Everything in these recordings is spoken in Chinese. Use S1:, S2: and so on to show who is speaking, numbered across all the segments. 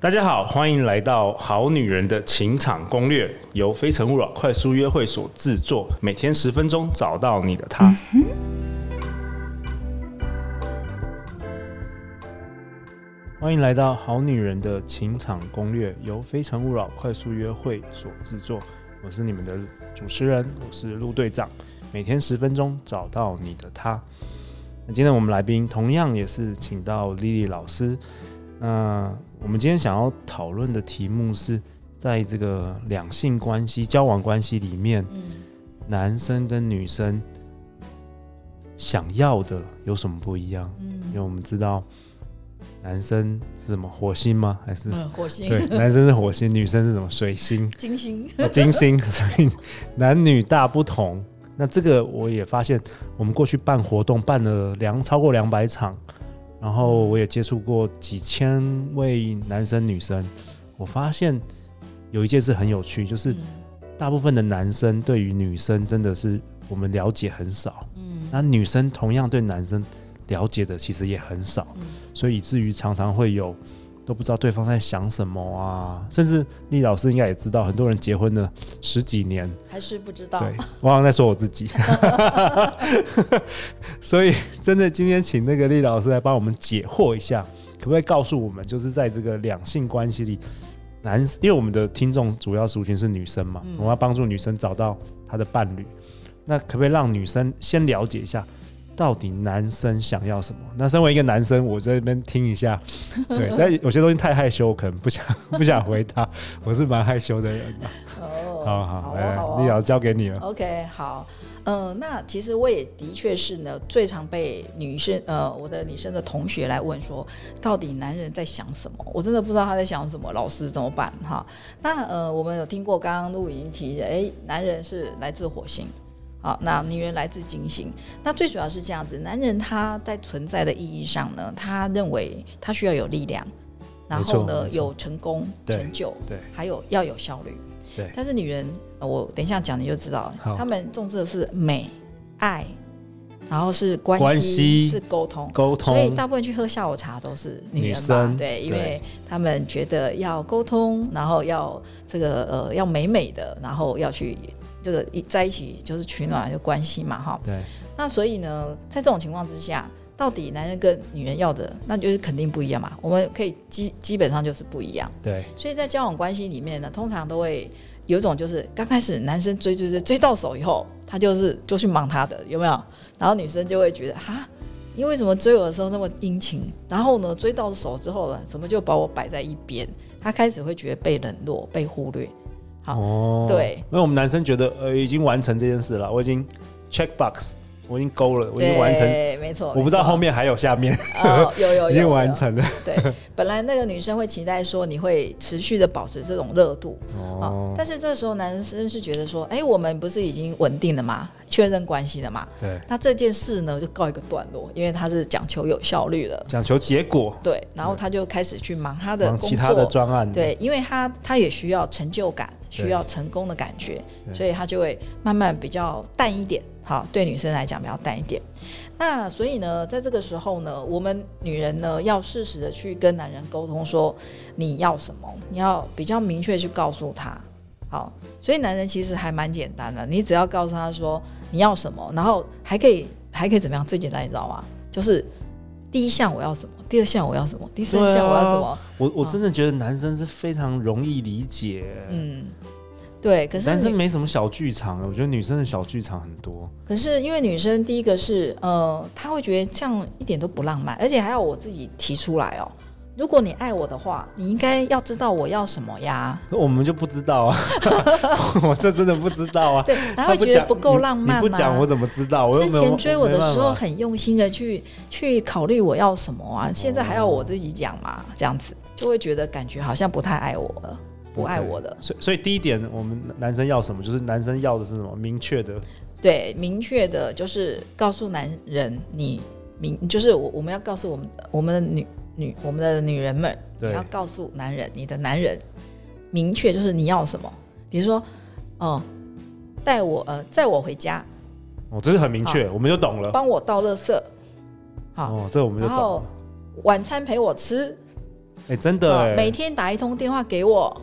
S1: 大家好，欢迎来到《好女人的情场攻略》，由非诚勿扰快速约会所制作，每天十分钟，找到你的他。嗯、欢迎来到《好女人的情场攻略》，由非诚勿扰快速约会所制作。我是你们的主持人，我是陆队长，每天十分钟，找到你的他。那今天我们来宾同样也是请到莉莉老师。那我们今天想要讨论的题目是，在这个两性关系、交往关系里面，嗯、男生跟女生想要的有什么不一样？嗯、因为我们知道，男生是什么火星吗？还是、
S2: 嗯、火星？
S1: 对，男生是火星，女生是什么水星？
S2: 金星？
S1: 哦、金星。所以男女大不同。那这个我也发现，我们过去办活动办了两超过两百场。然后我也接触过几千位男生女生，我发现有一件事很有趣，就是大部分的男生对于女生真的是我们了解很少，嗯，那女生同样对男生了解的其实也很少，所以以至于常常会有。都不知道对方在想什么啊，甚至厉老师应该也知道，很多人结婚了十几年
S2: 还是不知道。
S1: 对，我好像在说我自己。所以，真的今天请那个厉老师来帮我们解惑一下，可不可以告诉我们，就是在这个两性关系里，男，因为我们的听众主要族群是女生嘛，嗯、我们要帮助女生找到她的伴侣，那可不可以让女生先了解一下？到底男生想要什么？那身为一个男生，我在这边听一下。对，但有些东西太害羞，我可能不想不想回答。我是蛮害羞的人。哦，好好，好来，莉老师交给你了。
S2: OK，好，嗯、呃，那其实我也的确是呢，最常被女生呃，我的女生的同学来问说，到底男人在想什么？我真的不知道他在想什么，老师怎么办？哈，那呃，我们有听过刚刚陆已经提，哎、欸，男人是来自火星。好，那女人来自金星，那最主要是这样子。男人他在存在的意义上呢，他认为他需要有力量，然后呢有成功成就，对，还有要有效率。对，但是女人，我等一下讲你就知道，他们重视的是美、爱，然后是关系，是沟通，沟通。所以大部分去喝下午茶都是女人嘛，对，因为他们觉得要沟通，然后要这个呃要美美的，然后要去。这个一在一起就是取暖就关系嘛，哈。对。那所以呢，在这种情况之下，到底男人跟女人要的，那就是肯定不一样嘛。我们可以基基本上就是不一样。对。所以在交往关系里面呢，通常都会有一种就是刚开始男生追追追追到手以后，他就是就去忙他的，有没有？然后女生就会觉得哈，你为什么追我的时候那么殷勤？然后呢，追到手之后呢，怎么就把我摆在一边？她开始会觉得被冷落、被忽略。哦，对，因
S1: 为我们男生觉得呃已经完成这件事了，我已经 check box，我已经勾了，我已经完成，
S2: 没错，
S1: 我不知道后面还有下面，
S2: 哦、有有，有，
S1: 已经完成了。
S2: 对，本来那个女生会期待说你会持续的保持这种热度，哦，但是这时候男生是觉得说，哎，我们不是已经稳定了吗？确认关系了嘛？对，那这件事呢就告一个段落，因为他是讲求有效率的，
S1: 讲求结果。
S2: 对，然后他就开始去忙他的工作，
S1: 其他的专案。
S2: 对，因为他他也需要成就感，需要成功的感觉，所以他就会慢慢比较淡一点。好，对女生来讲比较淡一点。那所以呢，在这个时候呢，我们女人呢要适时的去跟男人沟通，说你要什么，你要比较明确去告诉他。好，所以男人其实还蛮简单的，你只要告诉他说。你要什么？然后还可以还可以怎么样？最简单你知道吗？就是第一项我要什么，第二项我要什么，第三项我要什么？啊、
S1: 我我真的觉得男生是非常容易理解。
S2: 嗯，对。可是
S1: 男生没什么小剧场，我觉得女生的小剧场很多。
S2: 可是因为女生第一个是呃，她会觉得这样一点都不浪漫，而且还要我自己提出来哦。如果你爱我的话，你应该要知道我要什么呀。
S1: 我们就不知道啊，我这真的不知道啊。
S2: 对，他会觉得不够浪漫吗？
S1: 你不讲我怎么知道？我
S2: 之前追我的时候很用心的去去考虑我要什么啊，现在还要我自己讲嘛？这样子就会觉得感觉好像不太爱我了，不爱我的。
S1: 所以所以第一点，我们男生要什么？就是男生要的是什么？明确的。
S2: 对，明确的就是告诉男人，你明就是我我们要告诉我们我们的女。女，我们的女人们，你要告诉男人，你的男人明确就是你要什么。比如说，哦，带我呃载我回家，
S1: 哦，这是很明确，我们就懂了。
S2: 帮我倒垃圾，好，
S1: 哦，这我们就懂了。
S2: 晚餐陪我吃，
S1: 哎、欸，真的、欸，
S2: 每天打一通电话给我，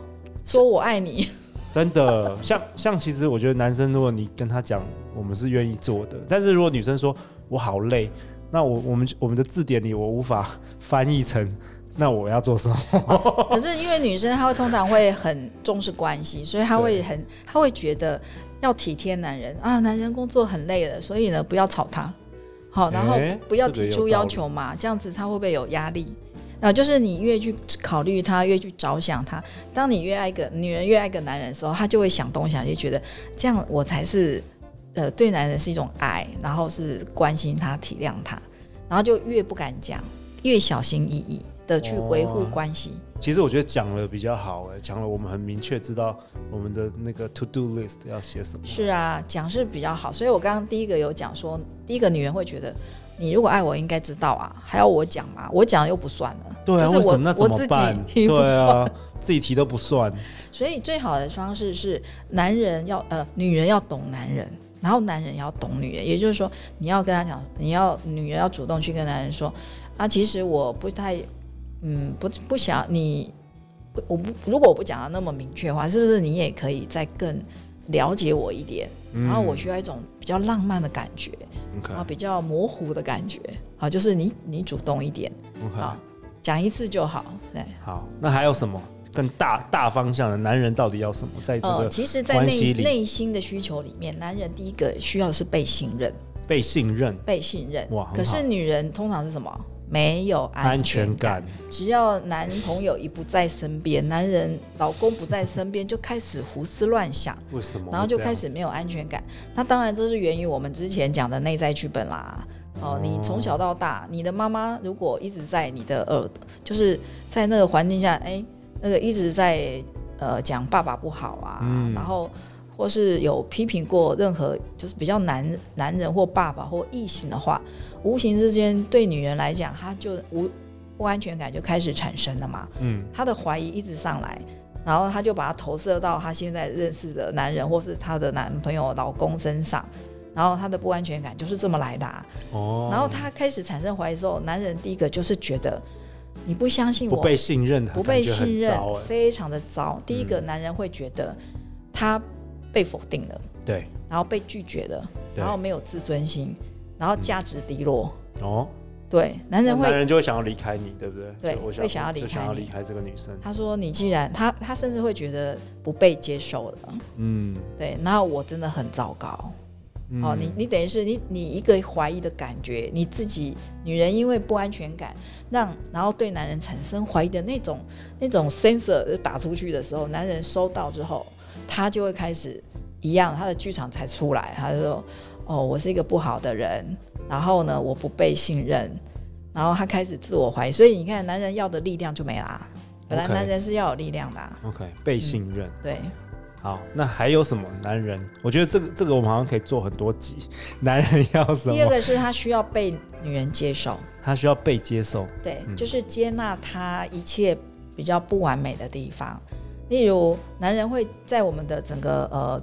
S2: 说我爱你。
S1: 真的，像像其实我觉得男生，如果你跟他讲，我们是愿意做的，但是如果女生说我好累，那我我们我们的字典里我无法翻译成。那我要做什么？
S2: 可是因为女生她会通常会很重视关系，所以她会很她会觉得要体贴男人啊，男人工作很累了，所以呢不要吵他，好，然后不要提出要求嘛，这样子他会不会有压力？啊，就是你越去考虑他，越去着想他，当你越爱一个女人越爱一个男人的时候，他就会想东想西，觉得这样我才是呃对男人是一种爱，然后是关心他、体谅他，然后就越不敢讲，越小心翼翼。的去维护关系，
S1: 其实我觉得讲了比较好哎，讲了我们很明确知道我们的那个 to do list 要写什么。
S2: 是啊，讲是比较好，所以我刚刚第一个有讲说，第一个女人会觉得，你如果爱我，应该知道啊，还要我讲吗？我讲又不算了，
S1: 对啊，
S2: 就是我
S1: 那怎么办？
S2: 我自己提 不算，
S1: 对啊，自己提都不算。
S2: 所以最好的方式是，男人要呃，女人要懂男人，然后男人要懂女人，也就是说，你要跟他讲，你要女人要主动去跟男人说，啊，其实我不太。嗯，不不想你，我不如果我不讲的那么明确的话，是不是你也可以再更了解我一点？嗯、然后我需要一种比较浪漫的感觉.然后比较模糊的感觉，好，就是你你主动一点.好，讲一次就好。对，
S1: 好，那还有什么更大大方向的？男人到底要什么？在这个
S2: 呃，其实，在内内心的需求里面，男人第一个需要的是被信任，
S1: 被信任，
S2: 被信任。哇，可是女人通常是什么？没有安全感，只要男朋友一不在身边，男人老公不在身边，就开始胡思乱想。
S1: 为什么？
S2: 然后就开始没有安全感。那当然，这是源于我们之前讲的内在剧本啦。哦，你从小到大，你的妈妈如果一直在你的耳，就是在那个环境下，哎，那个一直在呃讲爸爸不好啊，嗯、然后或是有批评过任何就是比较男男人或爸爸或异性的话。无形之间，对女人来讲，她就无不安全感就开始产生了嘛。嗯，她的怀疑一直上来，然后她就把它投射到她现在认识的男人或是她的男朋友、老公身上，然后她的不安全感就是这么来的啊。哦，然后她开始产生怀疑之后，男人第一个就是觉得你不相信我，
S1: 不被信任，
S2: 不被信任，非常的糟。第一个男人会觉得他被否定了，
S1: 对，
S2: 然后被拒绝了，然后没有自尊心。然后价值低落
S1: 哦，
S2: 对，男人会，
S1: 男人就会想要离开你，对不对？
S2: 对，会想要离开，
S1: 想要离开这个女生。
S2: 他说：“你既然他他甚至会觉得不被接受了，嗯，对，然后我真的很糟糕。嗯、哦，你你等于是你你一个怀疑的感觉，你自己女人因为不安全感，让然后对男人产生怀疑的那种那种 sensor 打出去的时候，男人收到之后，他就会开始一样，他的剧场才出来，他就说。”哦，我是一个不好的人，然后呢，我不被信任，然后他开始自我怀疑，所以你看，男人要的力量就没啦。本来男人是要有力量的啊。
S1: OK，被信任。
S2: 嗯，对。
S1: 好，那还有什么？男人，我觉得这个这个我们好像可以做很多集。男人要什么？
S2: 第二个是他需要被女人接受，
S1: 他需要被接受。
S2: 对，嗯，就是接纳他一切比较不完美的地方。例如，男人会在我们的整个呃。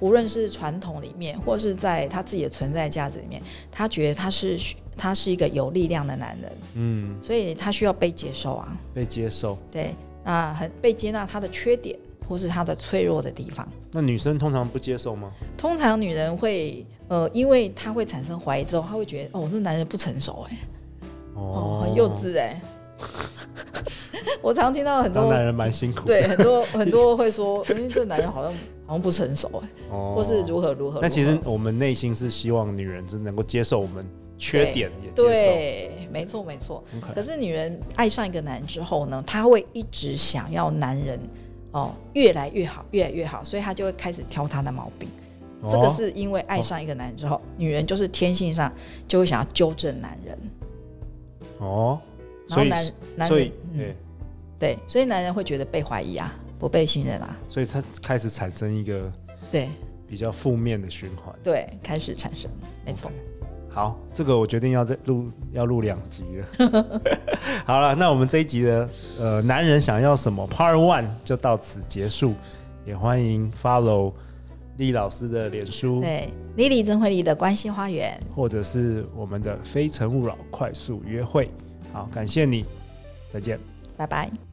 S2: 无论是传统里面，或是在他自己的存在价值里面，他觉得他是他是一个有力量的男人，嗯，所以他需要被接受啊，
S1: 被接受，
S2: 对，啊，很被接纳他的缺点或是他的脆弱的地方。
S1: 那女生通常不接受吗？
S2: 通常女人会，呃，因为她会产生怀疑之后，她会觉得，哦，这男人不成熟，哎，哦，很幼稚，哎。我常听到很多
S1: 男人蛮辛苦，
S2: 对，很多很多会说，因为这个男人好像好像不成熟哎，哦，或是如何如何。
S1: 那其实我们内心是希望女人是能够接受我们缺点，也接受，
S2: 对，没错没错。Okay. 可是女人爱上一个男人之后呢，她会一直想要男人哦越来越好，越来越好，所以她就会开始挑他的毛病。哦。这个是因为爱上一个男人之后，哦，女人就是天性上就会想要纠正男人。
S1: 哦。
S2: 然后男男人，
S1: 嗯，
S2: 对，所以男人会觉得被怀疑啊，不被信任啊，
S1: 所以他开始产生一个对比较负面的循环，
S2: 对，开始产生，没错。Okay.
S1: 好，这个我决定要再录，要录两集了。好了，那我们这一集的呃，男人想要什么 Part One 就到此结束，也欢迎 Follow 丽老师的脸书，
S2: 对，Lily 曾慧丽的关系花园，
S1: 或者是我们的非诚勿扰快速约会。好，感谢你，再见。
S2: 拜拜。